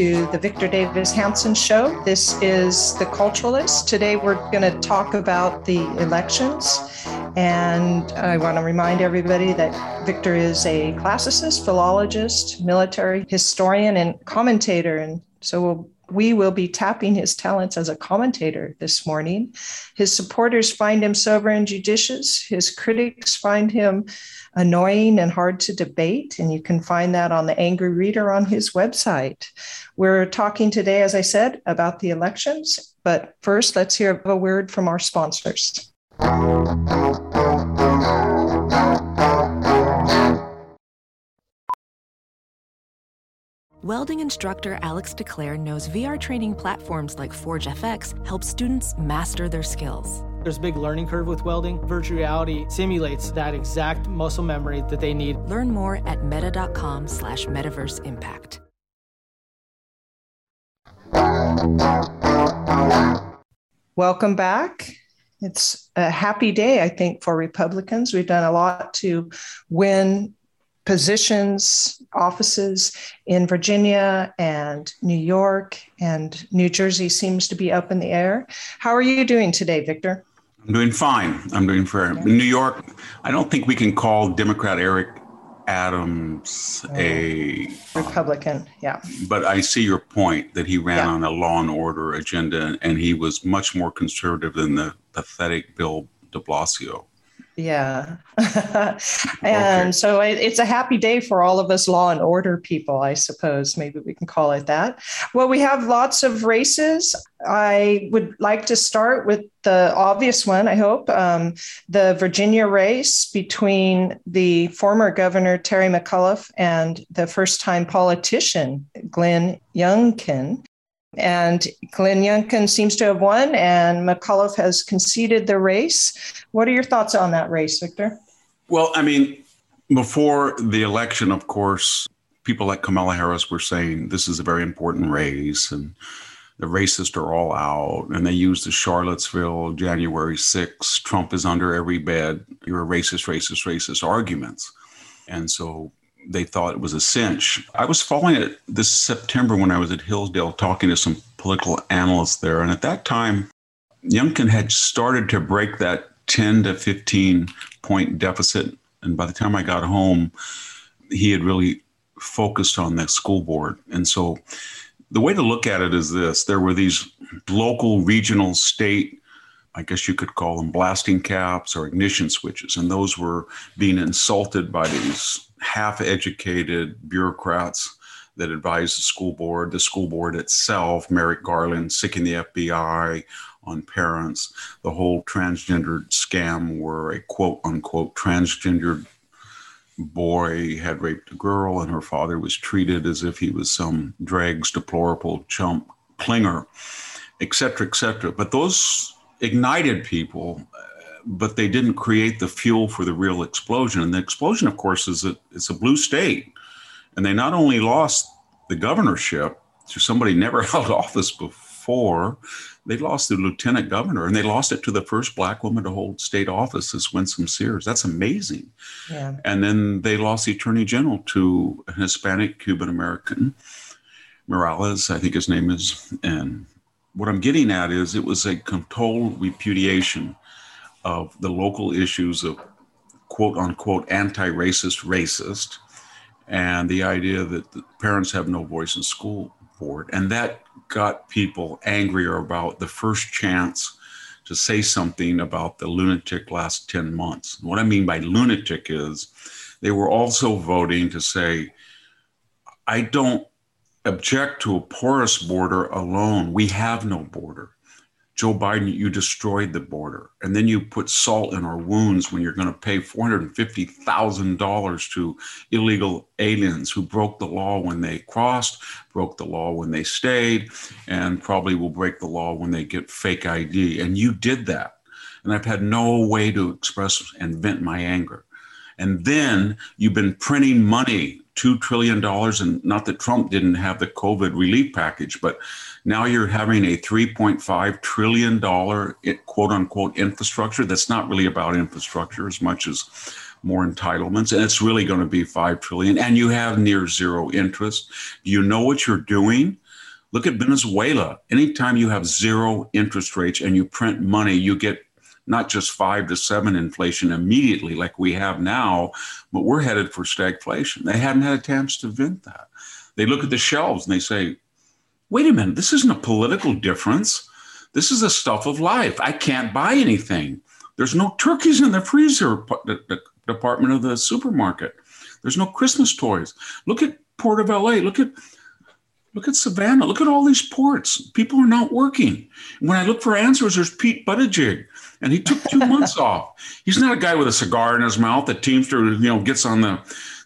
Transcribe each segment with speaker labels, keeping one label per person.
Speaker 1: To the Victor Davis Hanson Show. This is The Culturalist. Today we're going to talk about the elections. And I want to remind everybody that Victor is a classicist, philologist, military historian, and commentator. And so we'll we will be tapping his talents as a commentator this morning. His supporters find him sober and judicious. His critics find him annoying and hard to debate. And you can find that on the Angry Reader on his website. We're talking today, as I said, about the elections. But first, let's hear a word from our sponsors.
Speaker 2: Welding instructor Alex DeClaire knows VR training platforms like Forge FX help students master their skills.
Speaker 3: There's a big learning curve with welding. Virtual reality simulates that exact muscle memory that they need.
Speaker 2: Learn more at meta.com slash metaverse impact.
Speaker 1: Welcome back. It's a happy day, I think, for Republicans. We've done a lot to win positions, offices in Virginia and New York, and New Jersey seems to be up in the air. How are you doing today, Victor?
Speaker 4: I'm doing fine. I'm doing fair. In New York, I don't think we can call Democrat Eric Adams oh, a
Speaker 1: Republican. Yeah.
Speaker 4: But I see your point that he ran yeah. on a law and order agenda, and he was much more conservative than the pathetic Bill de Blasio.
Speaker 1: Yeah. and okay. so it's a happy day for all of us law and order people, I suppose. Maybe we can call it that. Well, we have lots of races. I would like to start with the obvious one, I hope um, the Virginia race between the former governor, Terry McAuliffe, and the first time politician, Glenn Youngkin. And Glenn Youngkin seems to have won, and McAuliffe has conceded the race. What are your thoughts on that race, Victor?
Speaker 4: Well, I mean, before the election, of course, people like Kamala Harris were saying this is a very important race, and the racists are all out. And they used the Charlottesville January 6th, Trump is under every bed, you're a racist, racist, racist arguments. And so they thought it was a cinch. I was following it this September when I was at Hillsdale talking to some political analysts there. And at that time, Youngkin had started to break that 10 to 15 point deficit. And by the time I got home, he had really focused on the school board. And so the way to look at it is this there were these local, regional, state I guess you could call them blasting caps or ignition switches. And those were being insulted by these half educated bureaucrats that advise the school board, the school board itself, Merrick Garland sicking the FBI on parents, the whole transgendered scam where a quote unquote transgendered boy had raped a girl and her father was treated as if he was some dregs, deplorable chump clinger, et cetera, et cetera. But those ignited people, but they didn't create the fuel for the real explosion. And the explosion, of course, is a, it's a blue state. And they not only lost the governorship to somebody never held office before, they lost the lieutenant governor and they lost it to the first black woman to hold state office as Winsome Sears. That's amazing. Yeah. And then they lost the attorney general to a Hispanic Cuban American, Morales, I think his name is. And what I'm getting at is it was a total repudiation of the local issues of quote unquote anti racist racist and the idea that the parents have no voice in school board. And that got people angrier about the first chance to say something about the lunatic last 10 months. What I mean by lunatic is they were also voting to say I don't object to a porous border alone. We have no border. Joe Biden, you destroyed the border. And then you put salt in our wounds when you're going to pay $450,000 to illegal aliens who broke the law when they crossed, broke the law when they stayed, and probably will break the law when they get fake ID. And you did that. And I've had no way to express and vent my anger. And then you've been printing money, $2 trillion. And not that Trump didn't have the COVID relief package, but now you're having a $3.5 trillion eh, quote unquote infrastructure. That's not really about infrastructure as much as more entitlements and it's really going to be 5 trillion and you have near zero interest. Do you know what you're doing? Look at venezuela. Anytime you have zero interest rates and you print money you get not just five to seven inflation immediately like we have now, but we're headed for stagflation. They hadn't had a chance to vent that. They look at the shelves and they say, wait a minute, this isn't a political difference. This is the stuff of life. I can't buy anything. There's no turkeys in the freezer department of the supermarket. There's no Christmas toys. Look at Port of LA. Look at Look at Savannah. Look at all these ports. People are not working. When I look for answers, there's Pete Buttigieg, and he took two months off. He's not a guy with a cigar in his mouth. The Teamster, you know, gets on the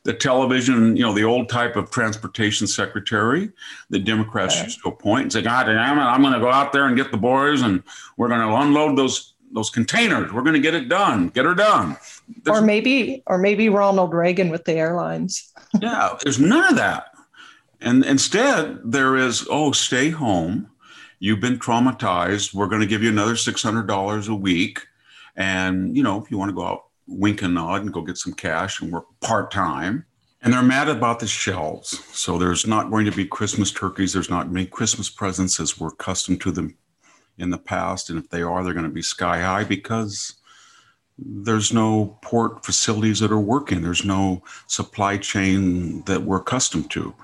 Speaker 4: the television, you know, the old type of transportation secretary the Democrats used to appoint and say, God damn it, I'm going to go out there and get the boys, and we're going to unload those those containers. We're going to get it done. Get her done.
Speaker 1: There's, or maybe, or maybe Ronald Reagan with the airlines.
Speaker 4: yeah, there's none of that. And instead, there is, oh, stay home. You've been traumatized. We're going to give you another $600 a week. And, you know, if you want to go out, wink and nod and go get some cash and work part time. And they're mad about the shelves. So there's not going to be Christmas turkeys. There's not many Christmas presents as we're accustomed to them in the past. And if they are, they're going to be sky high because there's no port facilities that are working. There's no supply chain that we're accustomed to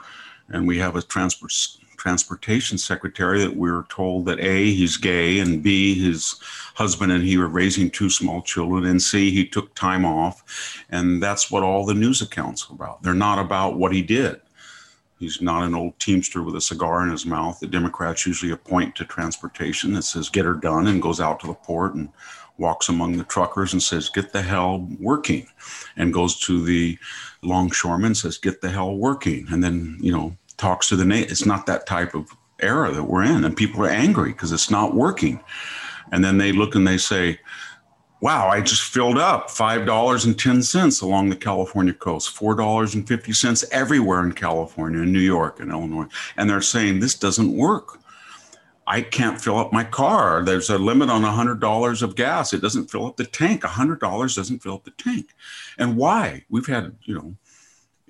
Speaker 4: and we have a transport transportation secretary that we are told that a he's gay and b his husband and he were raising two small children and c he took time off. And that's what all the news accounts are about. They're not about what he did. He's not an old teamster with a cigar in his mouth. The democrats usually appoint to transportation that says get her done and goes out to the port and walks among the truckers and says get the hell working and goes to the longshoremen says get the hell working and then you know talks to the. It's not that type of era that we're in, and people are angry because it's not working. And then they look and they say, "Wow, I just filled up five dollars and ten cents along the California coast, four dollars and fifty cents everywhere in California, New York, and Illinois." And they're saying this doesn't work. I can't fill up my car. There's a limit on $100 of gas. It doesn't fill up the tank. $100 doesn't fill up the tank. And why? We've had, you know,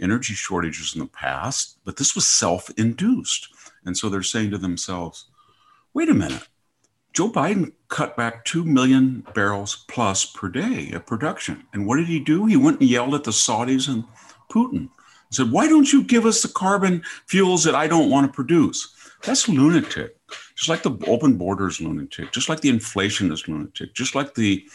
Speaker 4: energy shortages in the past, but this was self induced. And so they're saying to themselves, wait a minute, Joe Biden cut back 2 million barrels plus per day of production. And what did he do? He went and yelled at the Saudis and Putin said, Why don't you give us the carbon fuels that I don't want to produce? That's lunatic. Just like the open borders lunatic, just like the inflation is lunatic, just like the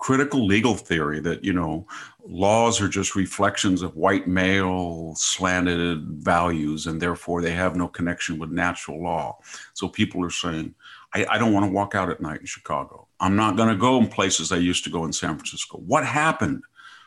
Speaker 4: critical legal theory that you know laws are just reflections of white male slanted values and therefore they have no connection with natural law. So people are saying i, I don't want to walk out at night in chicago. I'm not going to go in places i used to go in san francisco. What happened?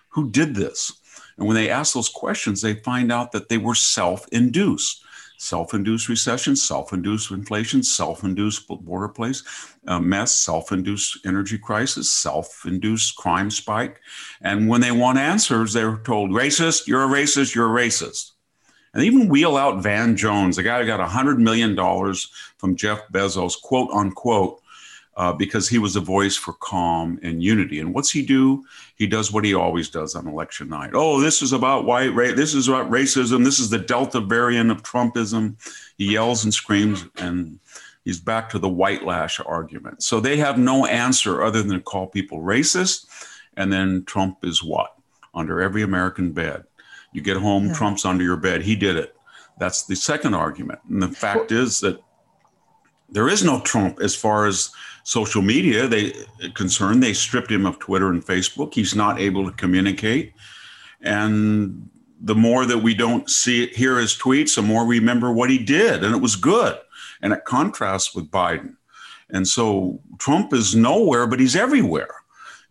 Speaker 4: Who did this? And when they ask those questions they find out that they were self-induced self-induced recession, self-induced inflation, self-induced border place uh, mess, self-induced energy crisis, self-induced crime spike. And when they want answers, they're told, racist, you're a racist, you're a racist. And even wheel out Van Jones, the guy who got $100 million from Jeff Bezos, quote unquote, uh, because he was a voice for calm and unity. And what's he do? He does what he always does on election night. Oh, this is about white race. This is about racism. This is the Delta variant of Trumpism. He yells and screams, and he's back to the white lash argument. So they have no answer other than to call people racist. And then Trump is what? Under every American bed. You get home, yeah. Trump's under your bed. He did it. That's the second argument. And the fact is that there is no Trump as far as social media they concerned. They stripped him of Twitter and Facebook. He's not able to communicate, and the more that we don't see hear his tweets, the more we remember what he did, and it was good. And it contrasts with Biden. And so Trump is nowhere, but he's everywhere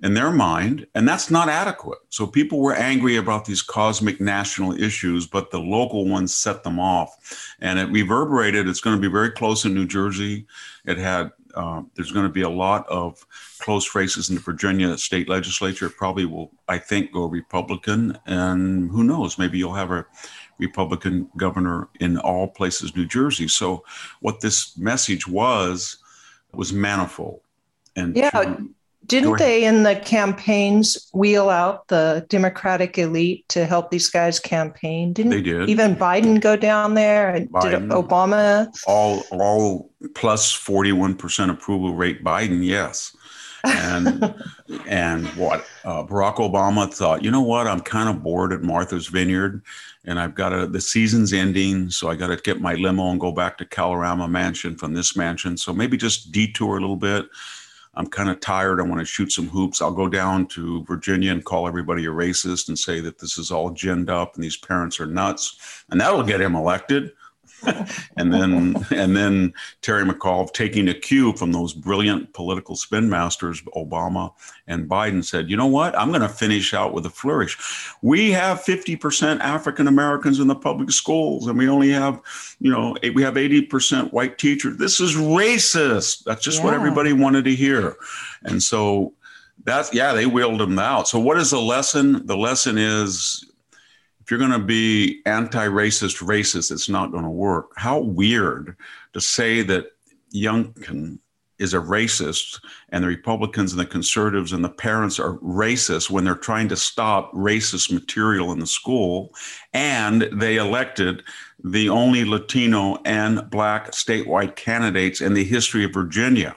Speaker 4: in their mind, and that's not adequate. So people were angry about these cosmic national issues, but the local ones set them off, and it reverberated. It's going to be very close in New Jersey. It had uh, there's going to be a lot of close races in the Virginia state legislature. It probably will, I think, go Republican, and who knows? Maybe you'll have a Republican governor in all places, New Jersey. So, what this message was was manifold.
Speaker 1: And yeah, didn't they in the campaigns wheel out the Democratic elite to help these guys campaign? Didn't
Speaker 4: they did.
Speaker 1: even Biden go down there? Biden, did Obama?
Speaker 4: All all plus forty one percent approval rate. Biden, yes. and and what uh, Barack Obama thought, you know what? I'm kind of bored at Martha's Vineyard, and I've got to. The season's ending, so I got to get my limo and go back to Kalorama Mansion from this mansion. So maybe just detour a little bit I'm kind of tired. I want to shoot some hoops. I'll go down to Virginia and call everybody a racist and say that this is all ginned up and these parents are nuts. And that'll get him elected. and then and then Terry McAuliffe taking a cue from those brilliant political spin masters, Obama and Biden said, you know what? I'm going to finish out with a flourish. We have 50% African Americans in the public schools, and we only have, you know, we have 80% white teachers. This is racist. That's just yeah. what everybody wanted to hear. And so that's yeah, they wheeled them out. So what is the lesson? The lesson is you're going to be anti-racist racist it's not going to work. How weird to say that youngkin is a racist and the republicans and the conservatives and the parents are racist when they're trying to stop racist material in the school and they elected the only latino and black statewide candidates in the history of virginia.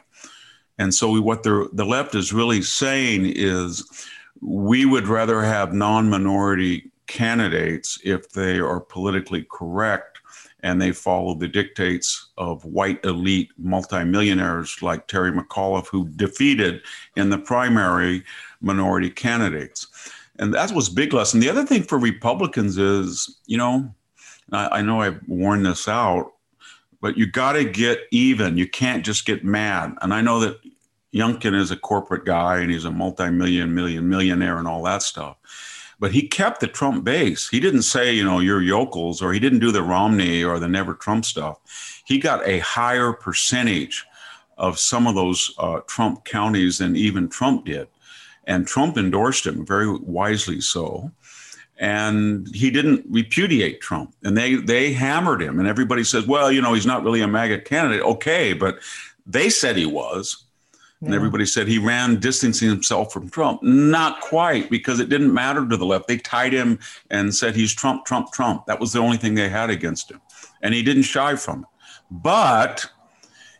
Speaker 4: And so what the left is really saying is we would rather have non-minority candidates if they are politically correct and they follow the dictates of white elite multimillionaires like Terry McAuliffe, who defeated in the primary minority candidates. And that was big lesson. The other thing for Republicans is, you know, I, I know I've worn this out, but you got to get even. You can't just get mad. And I know that Youngkin is a corporate guy and he's a multi-million, million millionaire and all that stuff but he kept the Trump base. He didn't say, you know, you're yokels, or he didn't do the Romney or the Never Trump stuff. He got a higher percentage of some of those uh, Trump counties than even Trump did. And Trump endorsed him very wisely so. And he didn't repudiate Trump. And they they hammered him. And everybody says, well, you know, he's not really a MAGA candidate. Okay, but they said he was. And everybody said he ran distancing himself from Trump. Not quite, because it didn't matter to the left. They tied him and said he's Trump, Trump, Trump. That was the only thing they had against him. And he didn't shy from it. But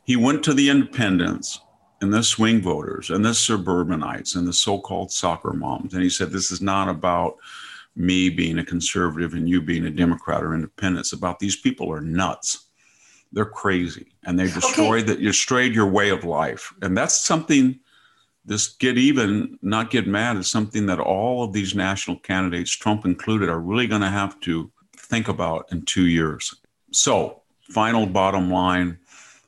Speaker 4: he went to the independents and the swing voters and the suburbanites and the so called soccer moms. And he said, This is not about me being a conservative and you being a Democrat or independent. It's about these people are nuts they're crazy and they destroy okay. that you strayed your way of life. And that's something this get even not get mad is something that all of these national candidates trump included are really going to have to think about in two years. So final bottom line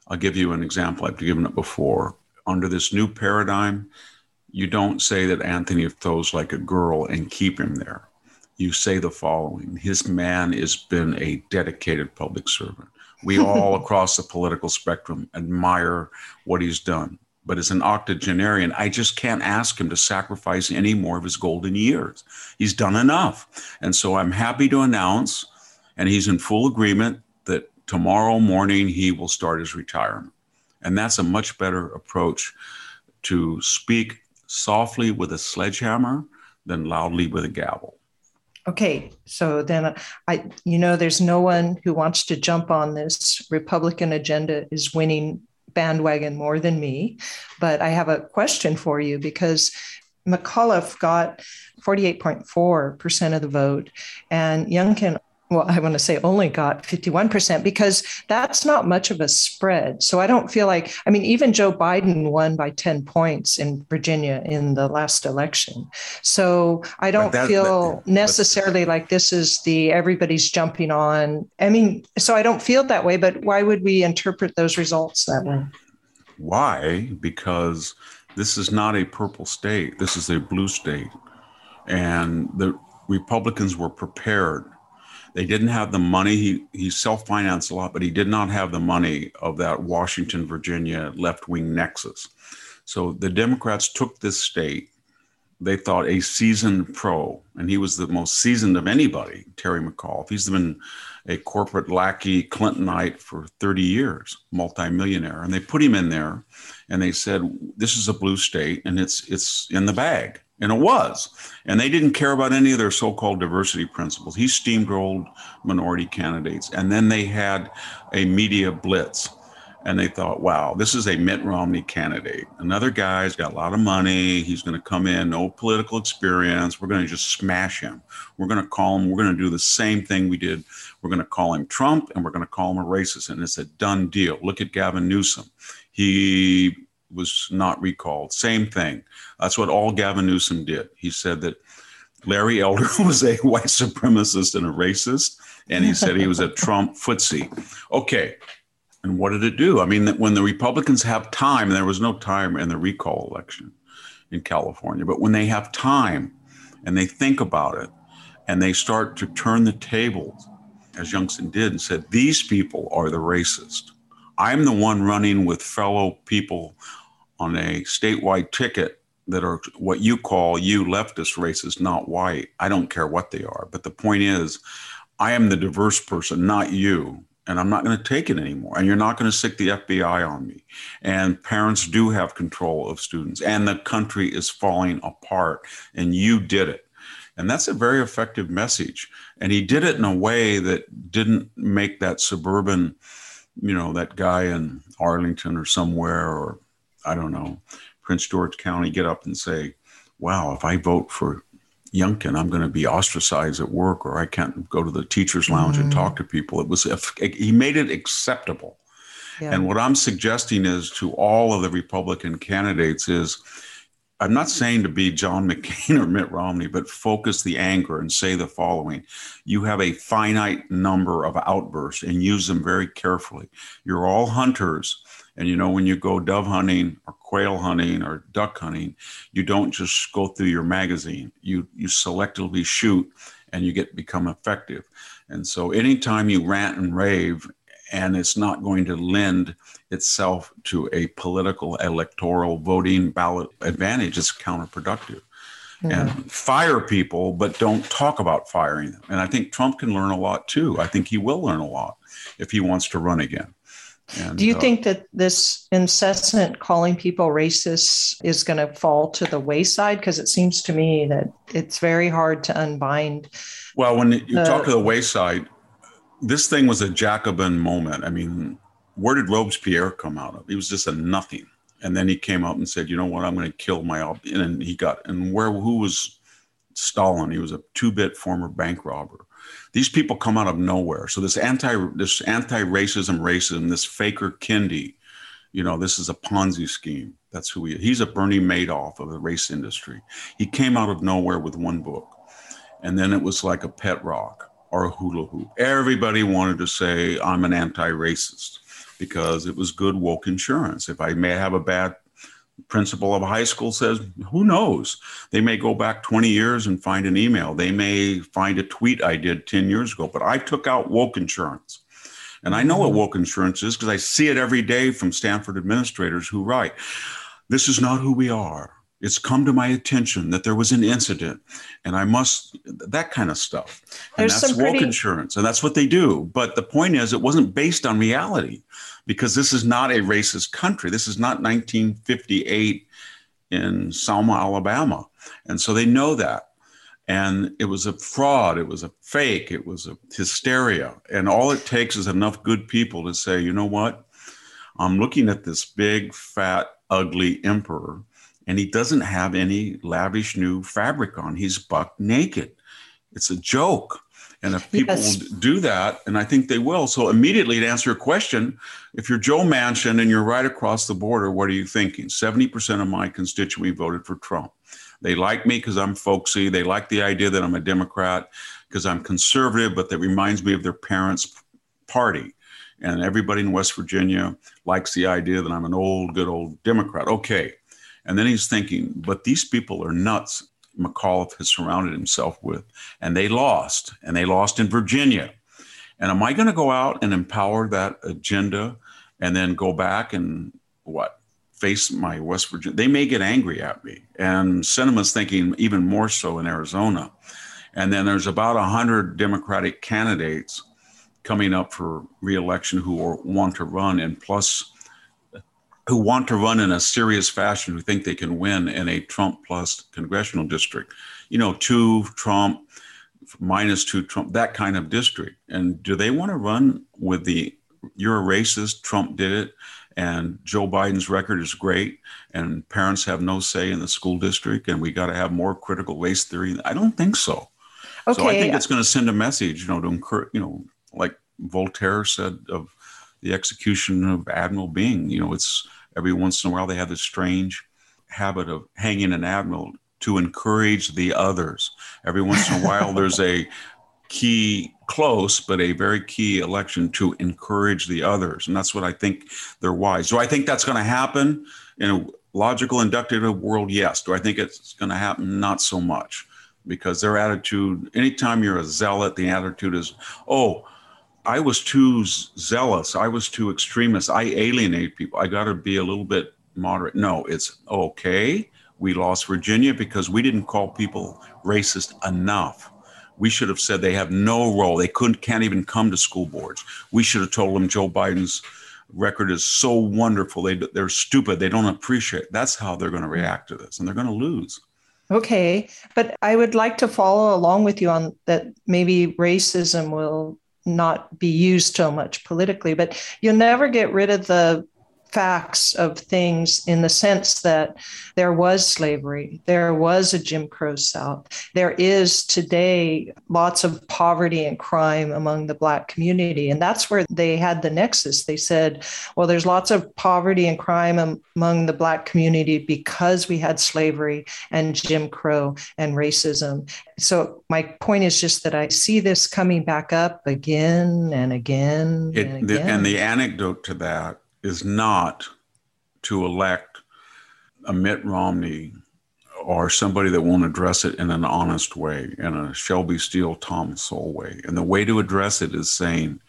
Speaker 4: i'll give you an example. I've given it before. Under this new paradigm you don't say that anthony throws like a girl and keep him there. You say the following his man has been a dedicated public servant we all across the political spectrum admire what he's done. But as an octogenarian, I just can't ask him to sacrifice any more of his golden years. He's done enough. And so I'm happy to announce, and he's in full agreement, that tomorrow morning he will start his retirement. And that's a much better approach to speak softly with a sledgehammer than loudly with a gavel.
Speaker 1: Okay, so then I, you know, there's no one who wants to jump on this Republican agenda is winning bandwagon more than me. But I have a question for you because McAuliffe got 48.4% of the vote, and Youngkin well, I want to say only got 51% because that's not much of a spread. So I don't feel like, I mean, even Joe Biden won by 10 points in Virginia in the last election. So I don't that, feel that, necessarily like this is the everybody's jumping on. I mean, so I don't feel that way, but why would we interpret those results that way?
Speaker 4: Why? Because this is not a purple state, this is a blue state. And the Republicans were prepared they didn't have the money. He he self financed a lot, but he did not have the money of that Washington, Virginia left wing nexus. So the Democrats took this state. They thought a seasoned pro, and he was the most seasoned of anybody, Terry McAuliffe. He's been a corporate lackey Clintonite for 30 years, multimillionaire. And they put him in there and they said, This is a blue state and it's it's in the bag. And it was. And they didn't care about any of their so called diversity principles. He steamrolled minority candidates. And then they had a media blitz. And they thought, wow, this is a Mitt Romney candidate. Another guy's got a lot of money. He's going to come in, no political experience. We're going to just smash him. We're going to call him, we're going to do the same thing we did. We're going to call him Trump and we're going to call him a racist. And it's a done deal. Look at Gavin Newsom. He was not recalled. Same thing. That's what all Gavin Newsom did. He said that Larry Elder was a white supremacist and a racist, and he said he was a Trump footsie. Okay. And what did it do? I mean, when the Republicans have time, there was no time in the recall election in California, but when they have time and they think about it and they start to turn the tables, as Youngkin did, and said, These people are the racist I'm the one running with fellow people on a statewide ticket that are what you call you leftist racists, not white. I don't care what they are. But the point is, I am the diverse person, not you. And I'm not going to take it anymore. And you're not going to stick the FBI on me. And parents do have control of students. And the country is falling apart. And you did it. And that's a very effective message. And he did it in a way that didn't make that suburban you know, that guy in Arlington or somewhere, or I don't know, Prince George County, get up and say, wow, if I vote for Youngkin, I'm going to be ostracized at work, or I can't go to the teacher's lounge mm-hmm. and talk to people. It was, he made it acceptable. Yeah. And what I'm suggesting is to all of the Republican candidates is I'm not saying to be John McCain or Mitt Romney, but focus the anger and say the following You have a finite number of outbursts and use them very carefully. You're all hunters. And you know, when you go dove hunting or quail hunting or duck hunting, you don't just go through your magazine. You you selectively shoot and you get become effective. And so anytime you rant and rave and it's not going to lend itself to a political electoral voting ballot advantage it's counterproductive. And fire people, but don't talk about firing them. And I think Trump can learn a lot too. I think he will learn a lot if he wants to run again.
Speaker 1: And, Do you uh, think that this incessant calling people racists is going to fall to the wayside? Because it seems to me that it's very hard to unbind.
Speaker 4: Well, when you the, talk of the wayside, this thing was a Jacobin moment. I mean, where did Robespierre come out of? He was just a nothing. And then he came up and said, you know what, I'm going to kill my, and he got, and where, who was Stalin? He was a two-bit former bank robber. These people come out of nowhere. So this anti, this anti-racism, racism, this faker Kendi, you know, this is a Ponzi scheme. That's who he is. He's a Bernie Madoff of the race industry. He came out of nowhere with one book. And then it was like a pet rock or a hula hoop. Everybody wanted to say, I'm an anti racist because it was good woke insurance. If I may have a bad principal of a high school says, who knows? They may go back 20 years and find an email. They may find a tweet I did 10 years ago, but I took out woke insurance. And I know what mm-hmm. woke insurance is because I see it every day from Stanford administrators who write, this is not who we are it's come to my attention that there was an incident and I must, that kind of stuff. And There's that's woke pretty... insurance and that's what they do. But the point is, it wasn't based on reality because this is not a racist country. This is not 1958 in Selma, Alabama. And so they know that. And it was a fraud, it was a fake, it was a hysteria. And all it takes is enough good people to say, you know what? I'm looking at this big, fat, ugly emperor and he doesn't have any lavish new fabric on. He's buck naked. It's a joke. And if people yes. do that, and I think they will, so immediately to answer your question, if you're Joe Manchin and you're right across the border, what are you thinking? 70% of my constituency voted for Trump. They like me because I'm folksy. They like the idea that I'm a Democrat because I'm conservative, but that reminds me of their parents' party. And everybody in West Virginia likes the idea that I'm an old, good old Democrat. Okay. And then he's thinking, but these people are nuts. McAuliffe has surrounded himself with, and they lost, and they lost in Virginia. And am I going to go out and empower that agenda and then go back and what? Face my West Virginia. They may get angry at me. And Sinema's thinking even more so in Arizona. And then there's about 100 Democratic candidates coming up for reelection who want to run, and plus who want to run in a serious fashion, who think they can win in a Trump plus congressional district. You know, two Trump, minus two Trump, that kind of district. And do they want to run with the you're a racist, Trump did it, and Joe Biden's record is great, and parents have no say in the school district, and we got to have more critical race theory? I don't think so. Okay. So I think it's going to send a message, you know, to encourage, you know, like Voltaire said of the execution of Admiral Byng. You know, it's every once in a while they have this strange habit of hanging an admiral to encourage the others. Every once in a while, there's a key, close, but a very key election to encourage the others. And that's what I think they're wise. Do I think that's going to happen in a logical, inductive world? Yes. Do I think it's going to happen? Not so much. Because their attitude, anytime you're a zealot, the attitude is, oh, I was too zealous. I was too extremist. I alienate people. I got to be a little bit moderate. No, it's okay. We lost Virginia because we didn't call people racist enough. We should have said they have no role. They couldn't, can't even come to school boards. We should have told them Joe Biden's record is so wonderful. They, they're stupid. They don't appreciate. That's how they're going to react to this, and they're going to lose.
Speaker 1: Okay, but I would like to follow along with you on that. Maybe racism will not be used so much politically, but you'll never get rid of the facts of things in the sense that there was slavery, there was a Jim Crow South, there is today lots of poverty and crime among the Black community. And that's where they had the nexus. They said, well, there's lots of poverty and crime among the Black community because we had slavery and Jim Crow and racism. So my point is just that I see this coming back up again and again. It, and, again.
Speaker 4: The, and the anecdote to that is not to elect a Mitt Romney or somebody that won't address it in an honest way, in a Shelby Steele, Tom Sowell way. And the way to address it is saying,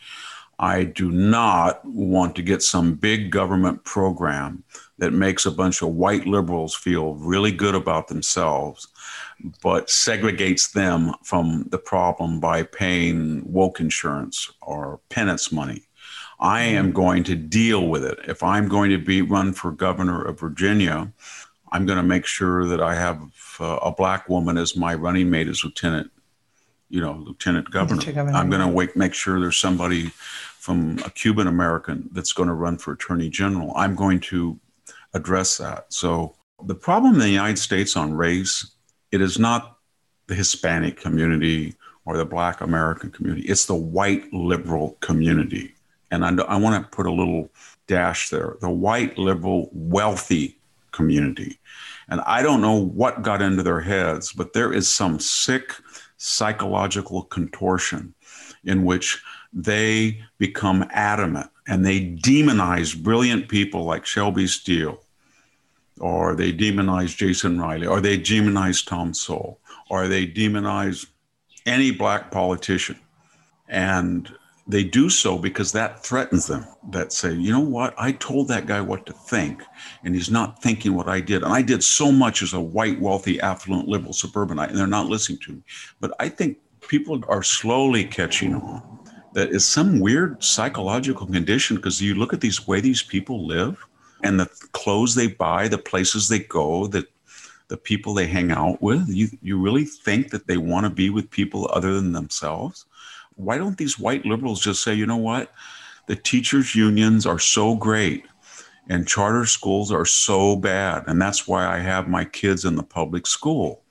Speaker 4: I do not want to get some big government program that makes a bunch of white liberals feel really good about themselves, but segregates them from the problem by paying woke insurance or penance money. I am going to deal with it. If I'm going to be run for governor of Virginia, I'm going to make sure that I have uh, a black woman as my running mate as lieutenant, you know, lieutenant governor. governor. I'm going to make sure there's somebody from a Cuban American that's going to run for attorney general. I'm going to address that. So the problem in the United States on race, it is not the Hispanic community or the black American community. It's the white liberal community and I, I want to put a little dash there the white, liberal, wealthy community. And I don't know what got into their heads, but there is some sick psychological contortion in which they become adamant and they demonize brilliant people like Shelby Steele, or they demonize Jason Riley, or they demonize Tom Sowell, or they demonize any black politician. And they do so because that threatens them that say you know what? I told that guy what to think and he's not thinking what i did. And i did so much as a white wealthy affluent liberal suburbanite and they're not listening to me. But i think people are slowly catching on that is some weird psychological condition because you look at these way these people live and the clothes they buy the places they go that the people they hang out with you you really think that they want to be with people other than themselves why don't these white liberals just say, you know what? The teachers' unions are so great and charter schools are so bad. And that's why I have my kids in the public school.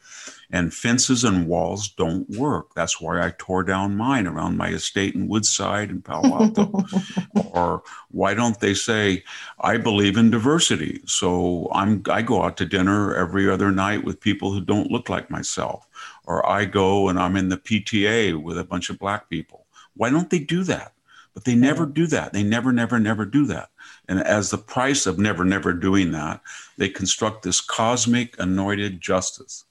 Speaker 4: And fences and walls don't work. That's why I tore down mine around my estate in Woodside and Palo Alto. or why don't they say, I believe in diversity. So I'm I go out to dinner every other night with people who don't look like myself. Or I go and I'm in the PTA with a bunch of black people. Why don't they do that? But they never do that. They never, never, never do that. And as the price of never, never doing that, they construct this cosmic anointed justice.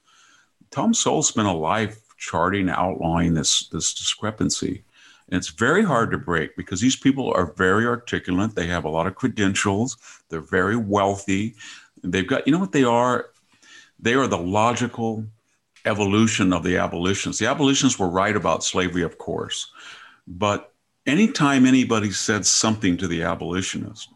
Speaker 4: Tom Sowell spent a life charting, outlining this, this discrepancy. And it's very hard to break because these people are very articulate. They have a lot of credentials. They're very wealthy. They've got, you know what they are? They are the logical evolution of the abolitionists. The abolitionists were right about slavery, of course. But anytime anybody said something to the abolitionists,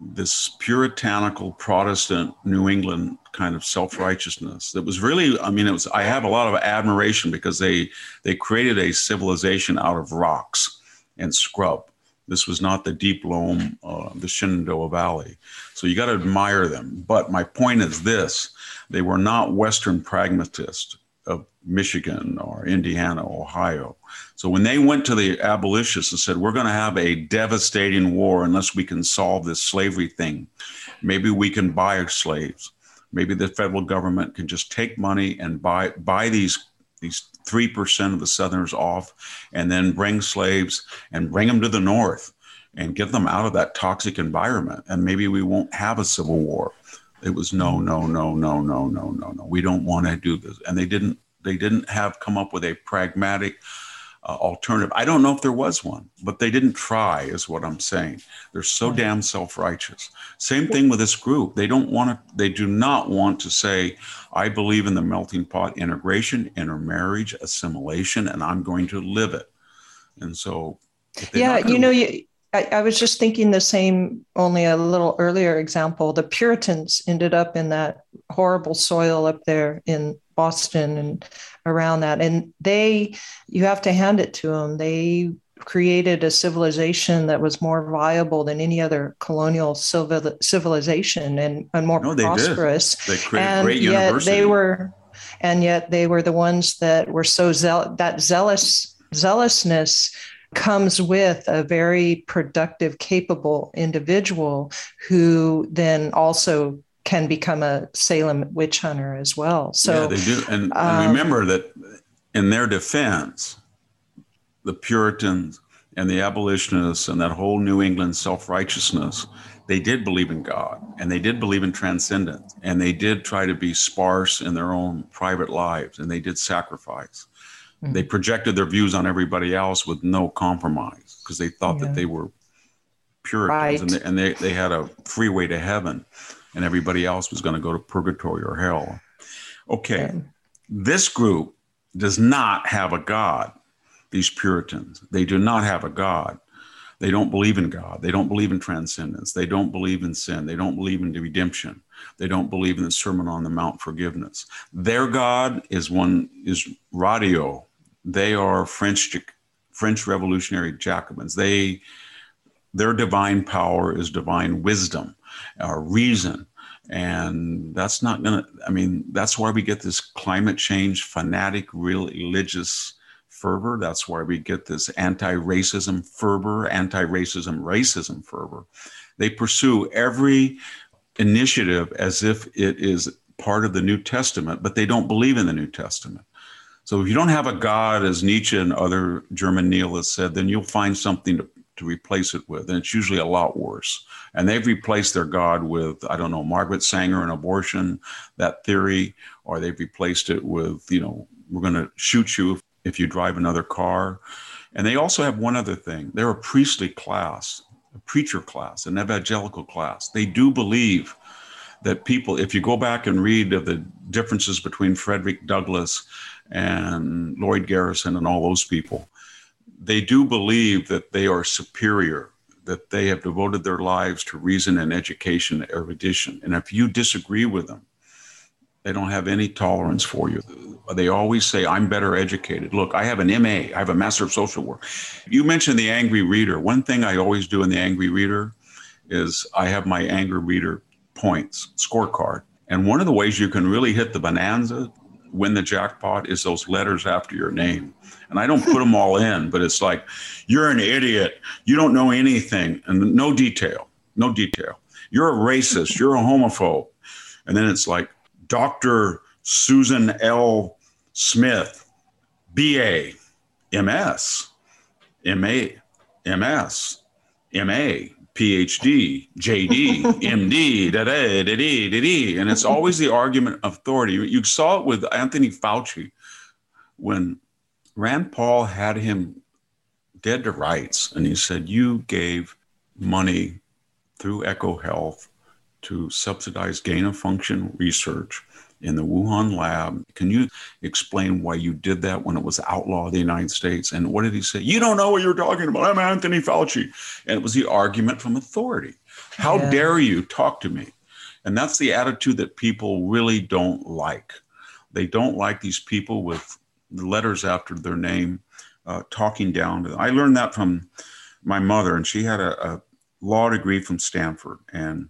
Speaker 4: this puritanical Protestant New England kind of self-righteousness that was really i mean it was i have a lot of admiration because they they created a civilization out of rocks and scrub this was not the deep loam uh, the shenandoah valley so you got to admire them but my point is this they were not western pragmatists of Michigan or Indiana, Ohio. So when they went to the abolitionists and said, We're going to have a devastating war unless we can solve this slavery thing, maybe we can buy slaves. Maybe the federal government can just take money and buy buy these these three percent of the Southerners off, and then bring slaves and bring them to the North and get them out of that toxic environment, and maybe we won't have a civil war. It was no, no, no, no, no, no, no, no. We don't want to do this, and they didn't. They didn't have come up with a pragmatic uh, alternative. I don't know if there was one, but they didn't try, is what I'm saying. They're so damn self-righteous. Same thing with this group. They don't want to. They do not want to say, "I believe in the melting pot integration, intermarriage, assimilation, and I'm going to live it." And so,
Speaker 1: yeah, you know, you I, I, was just thinking the same, only a little earlier example. The Puritans ended up in that horrible soil up there in Boston and around that. And they, you have to hand it to them. They created a civilization that was more viable than any other colonial civil, civilization and, and more no, prosperous.
Speaker 4: They, they created and great yet university.
Speaker 1: They were, and yet they were the ones that were so zeal- that zealous zealousness comes with a very productive, capable individual who then also can become a Salem witch hunter as well. So
Speaker 4: yeah, they do. And, um, remember that in their defense, the Puritans and the abolitionists and that whole New England self righteousness, they did believe in God and they did believe in transcendence and they did try to be sparse in their own private lives and they did sacrifice. Mm-hmm. They projected their views on everybody else with no compromise because they thought yeah. that they were Puritans right. and, they, and they, they had a freeway to heaven and everybody else was going to go to purgatory or hell. Okay, this group does not have a God, these Puritans. They do not have a God. They don't believe in God. They don't believe in transcendence. They don't believe in sin. They don't believe in redemption. They don't believe in the Sermon on the Mount forgiveness. Their God is one is radio, they are French French Revolutionary Jacobins. They their divine power is divine wisdom, or reason, and that's not gonna. I mean, that's why we get this climate change fanatic, real religious fervor. That's why we get this anti-racism fervor, anti-racism racism fervor. They pursue every initiative as if it is part of the New Testament, but they don't believe in the New Testament. So if you don't have a God, as Nietzsche and other German nihilists said, then you'll find something to, to replace it with. And it's usually a lot worse. And they've replaced their God with, I don't know, Margaret Sanger and abortion, that theory, or they've replaced it with, you know, we're going to shoot you if, if you drive another car. And they also have one other thing they're a priestly class, a preacher class, an evangelical class. They do believe that people, if you go back and read of the differences between Frederick Douglass and Lloyd Garrison and all those people, they do believe that they are superior, that they have devoted their lives to reason and education, erudition. And if you disagree with them, they don't have any tolerance for you. They always say, I'm better educated. Look, I have an MA, I have a Master of Social Work. You mentioned the angry reader. One thing I always do in the angry reader is I have my angry reader points scorecard. And one of the ways you can really hit the bonanza win the jackpot is those letters after your name. And I don't put them all in, but it's like, you're an idiot. You don't know anything. And no detail, no detail. You're a racist. You're a homophobe. And then it's like, Dr. Susan L. Smith, BA, MS, MA, MS, MA, PhD, JD, MD, da da da da da and it's always the argument of authority. You saw it with Anthony Fauci when Rand Paul had him dead to rights, and he said, "You gave money through EcoHealth to subsidize gain of function research." in the Wuhan lab. Can you explain why you did that when it was outlawed in the United States? And what did he say? You don't know what you're talking about. I'm Anthony Fauci. And it was the argument from authority. How yeah. dare you talk to me? And that's the attitude that people really don't like. They don't like these people with the letters after their name uh, talking down. I learned that from my mother, and she had a, a law degree from Stanford. And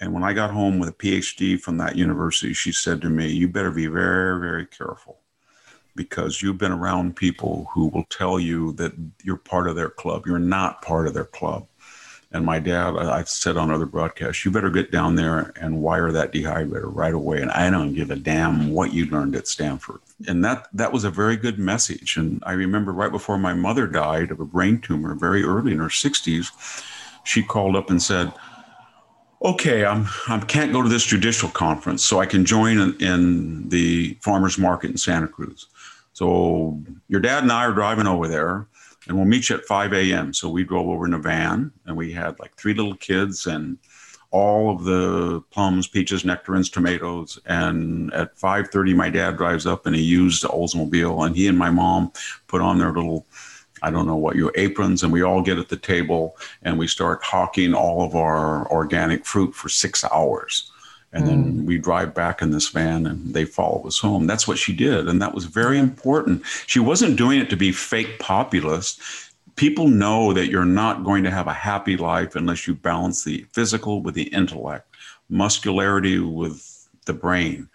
Speaker 4: and when I got home with a PhD from that university, she said to me, You better be very, very careful because you've been around people who will tell you that you're part of their club. You're not part of their club. And my dad, I've said on other broadcasts, you better get down there and wire that dehydrator right away. And I don't give a damn what you learned at Stanford. And that that was a very good message. And I remember right before my mother died of a brain tumor, very early in her 60s, she called up and said, okay, I'm I can't go to this judicial conference, so I can join in, in, the farmers market in Santa Cruz. So your dad and I are driving over there, and we'll meet you at 5 a.m. So we drove over in a van, and we had like three little kids and all of the plums, peaches, nectarines, tomatoes. And at 5:30, my dad drives up and he used the Oldsmobile, and he and my mom put on their little I don't know what your aprons, and we all get at the table and we start hawking all of our organic fruit for six hours. And mm. then we drive back in this van and they follow us home. That's what she did. And that was very important. She wasn't doing it to be fake populist. People know that you're not going to have a happy life unless you balance the physical with the intellect, muscularity with the brain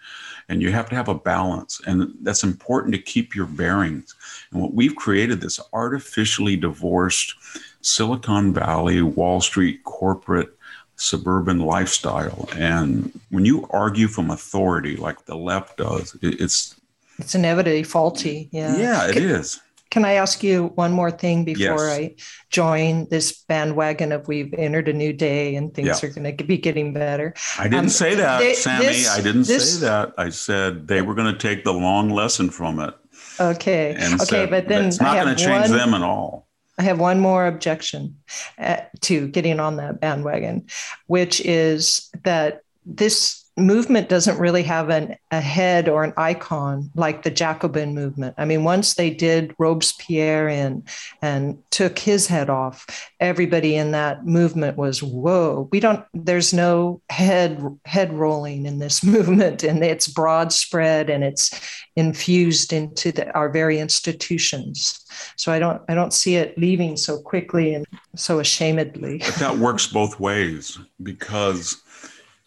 Speaker 4: and you have to have a balance and that's important to keep your bearings and what we've created this artificially divorced silicon valley wall street corporate suburban lifestyle and when you argue from authority like the left does it's
Speaker 1: it's inevitably faulty yeah
Speaker 4: yeah it is.
Speaker 1: Can I ask you one more thing before yes. I join this bandwagon of we've entered a new day and things yeah. are going to be getting better?
Speaker 4: I didn't um, say that, they, Sami. This, I didn't this, say that. I said they were going to take the long lesson from it.
Speaker 1: Okay. okay, but then
Speaker 4: it's not going to change one, them at all.
Speaker 1: I have one more objection uh, to getting on that bandwagon, which is that this movement doesn't really have an, a head or an icon like the Jacobin movement. I mean, once they did Robespierre in and took his head off, everybody in that movement was, whoa, we don't, there's no head head rolling in this movement. And it's broad spread and it's infused into the, our very institutions. So I don't I don't see it leaving so quickly and so ashamedly.
Speaker 4: But that works both ways because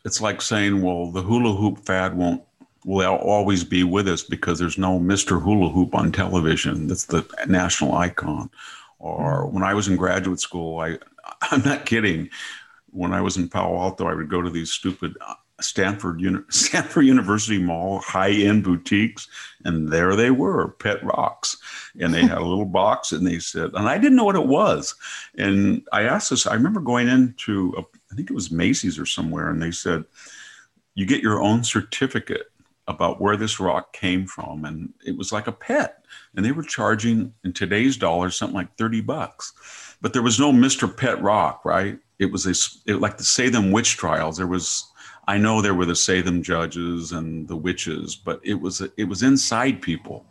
Speaker 4: it's like saying, well, the hula hoop fad won't will always be with us because there's no Mr. Hula Hoop on television. That's the national icon. Or when I was in graduate school, I I'm not kidding. When I was in Palo Alto, I would go to these stupid uh, Stanford Stanford University Mall high-end boutiques, and there they were, pet rocks, and they had a little box, and they said, and I didn't know what it was, and I asked this. I remember going into a I think it was Macy's or somewhere, and they said, you get your own certificate about where this rock came from. And it was like a pet. And they were charging in today's dollars something like 30 bucks. But there was no Mr. Pet Rock, right? It was a, it, like the Salem witch trials. There was, I know there were the Salem judges and the witches, but it was, it was inside people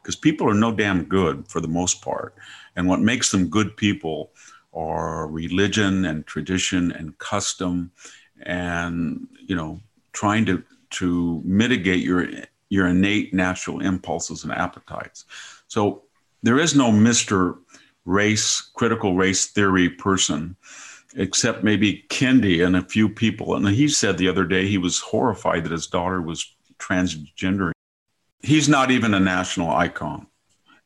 Speaker 4: because people are no damn good for the most part. And what makes them good people or religion and tradition and custom and you know trying to to mitigate your your innate natural impulses and appetites. So there is no mr race critical race theory person except maybe kendi and a few people. And he said the other day he was horrified that his daughter was transgender. He's not even a national icon.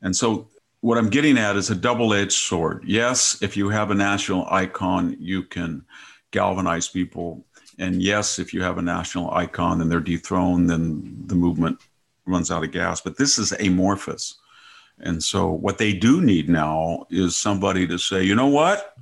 Speaker 4: And so what I'm getting at is a double edged sword. Yes, if you have a national icon, you can galvanize people. And yes, if you have a national icon and they're dethroned, then the movement runs out of gas. But this is amorphous. And so what they do need now is somebody to say, you know what?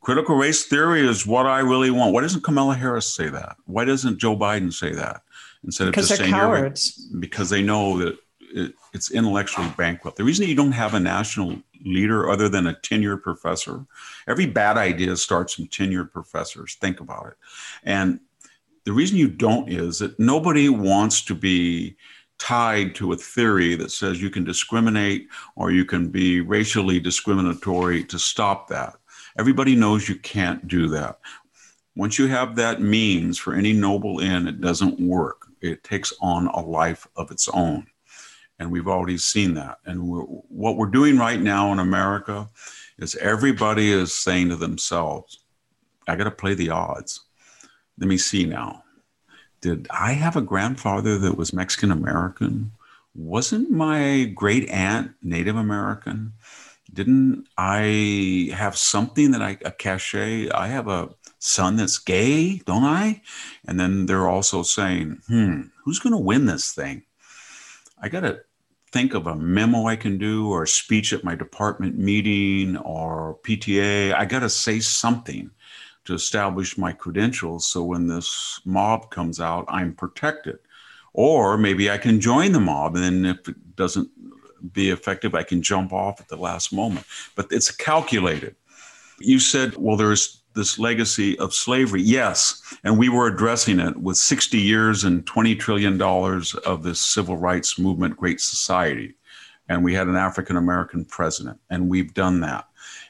Speaker 4: Critical race theory is what I really want. Why doesn't Kamala Harris say that? Why doesn't Joe Biden say that?
Speaker 1: Instead of because just saying cowards.
Speaker 4: because they know that it, it's intellectually bankrupt. The reason you don't have a national leader other than a tenured professor, every bad idea starts from tenured professors. Think about it. And the reason you don't is that nobody wants to be tied to a theory that says you can discriminate or you can be racially discriminatory to stop that. Everybody knows you can't do that. Once you have that means for any noble end, it doesn't work. It takes on a life of its own. And we've already seen that. And we're, what we're doing right now in America is everybody is saying to themselves, I got to play the odds. Let me see now. Did I have a grandfather that was Mexican American? Wasn't my great aunt Native American? Didn't I have something that I, a cachet? I have a son that's gay, don't I? And then they're also saying, hmm, who's going to win this thing? I got to think of a memo I can do or a speech at my department meeting or PTA. I got to say something to establish my credentials so when this mob comes out, I'm protected. Or maybe I can join the mob, and then if it doesn't be effective, I can jump off at the last moment. But it's calculated. You said, well, there's this legacy of slavery. Yes, and we were addressing it with 60 years and 20 trillion dollars of this civil rights movement, Great Society, and we had an African American president, and we've done that.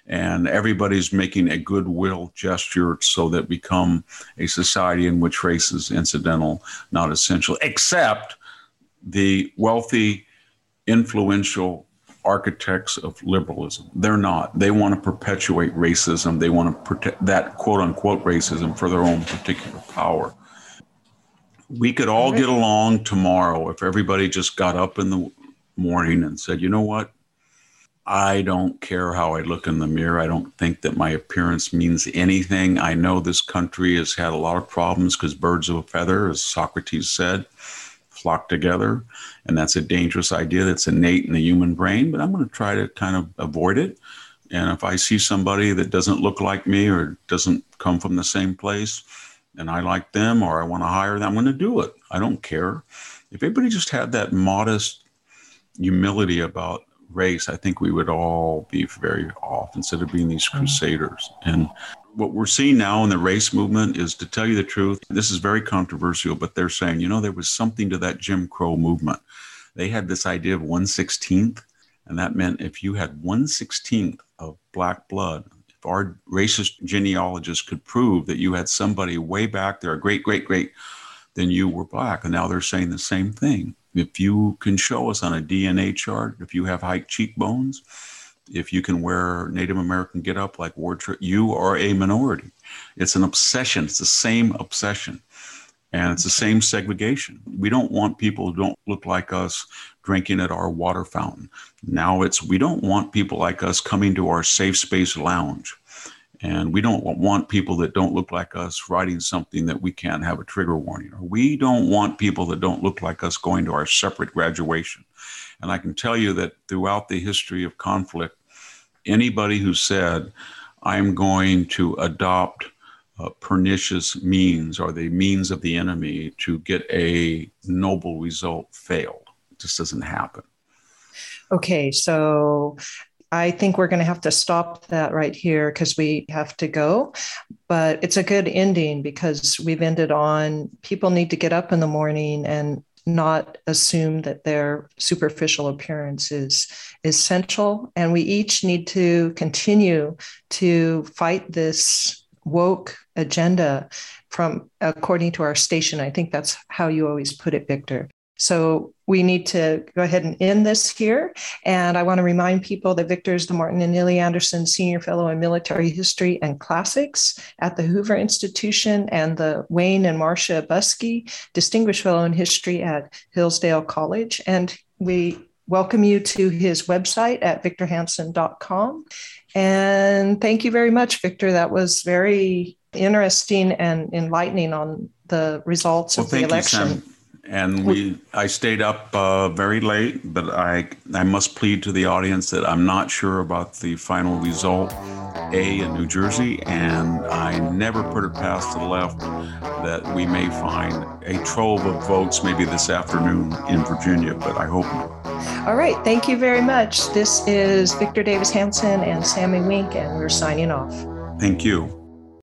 Speaker 4: And everybody's making a goodwill gesture so that become a society in which race is incidental, not essential, except the wealthy, influential architects of liberalism. They're not. They want to perpetuate racism. They want to protect that quote unquote racism for their own particular power. We could all get along tomorrow if everybody just got up in the morning and said, you know what? I don't care how I look in the mirror. I don't think that my appearance means anything. I know this country has had a lot of problems because birds of a feather, as Socrates said flock together. And that's a dangerous idea that's innate in the human brain, but I'm going to try to kind of avoid it. And if I see somebody that doesn't look like me or doesn't come from the same place, and I like them or I want to hire them, I'm going to do it. I don't care. If everybody just had that modest humility about race, I think we would all be very off instead of being these mm. crusaders. And what we're seeing now in the race movement is to tell you the truth, this is very controversial, but they're saying, you know, there was something to that Jim Crow movement. They had this idea of 116th, and that meant if you had 116th of black blood, if our racist genealogists could prove that you had somebody way back there, a great, great, great, then you were black. And now they're saying the same thing. If you can show us on a DNA chart, if you have high cheekbones, if you can wear Native American get up like Ward, you are a minority. It's an obsession. It's the same obsession. And it's the same segregation. We don't want people who don't look like us drinking at our water fountain. Now it's we don't want people like us coming to our safe space lounge. And we don't want people that don't look like us writing something that we can't have a trigger warning. Or we don't want people that don't look like us going to our separate graduation. And I can tell you that throughout the history of conflict, anybody who said, I'm going to adopt uh, pernicious means or the means of the enemy to get a noble result failed. It just doesn't happen.
Speaker 1: Okay, so I think we're going to have to stop that right here because we have to go. But it's a good ending because we've ended on people need to get up in the morning and not assume that their superficial appearance is essential. And we each need to continue to fight this woke agenda from according to our station. I think that's how you always put it, Victor. So we need to go ahead and end this here. And I want to remind people that Victor is the Martin and Illie Anderson Senior Fellow in Military History and Classics at the Hoover Institution and the Wayne and Marcia Buske Distinguished Fellow in History at Hillsdale College. And we welcome you to his website at victorhanson.com. And thank you very much, Victor. That was very interesting and enlightening on the results well, of the election. You,
Speaker 4: and we, I stayed up uh, very late, but I, I must plead to the audience that I'm not sure about the final result. A in New Jersey, and I never put it past the left that we may find a trove of votes maybe this afternoon in Virginia, but I hope not.
Speaker 1: All right. Thank you very much. This is Victor Davis Hanson and Sami Winc, and we're signing off.
Speaker 4: Thank you.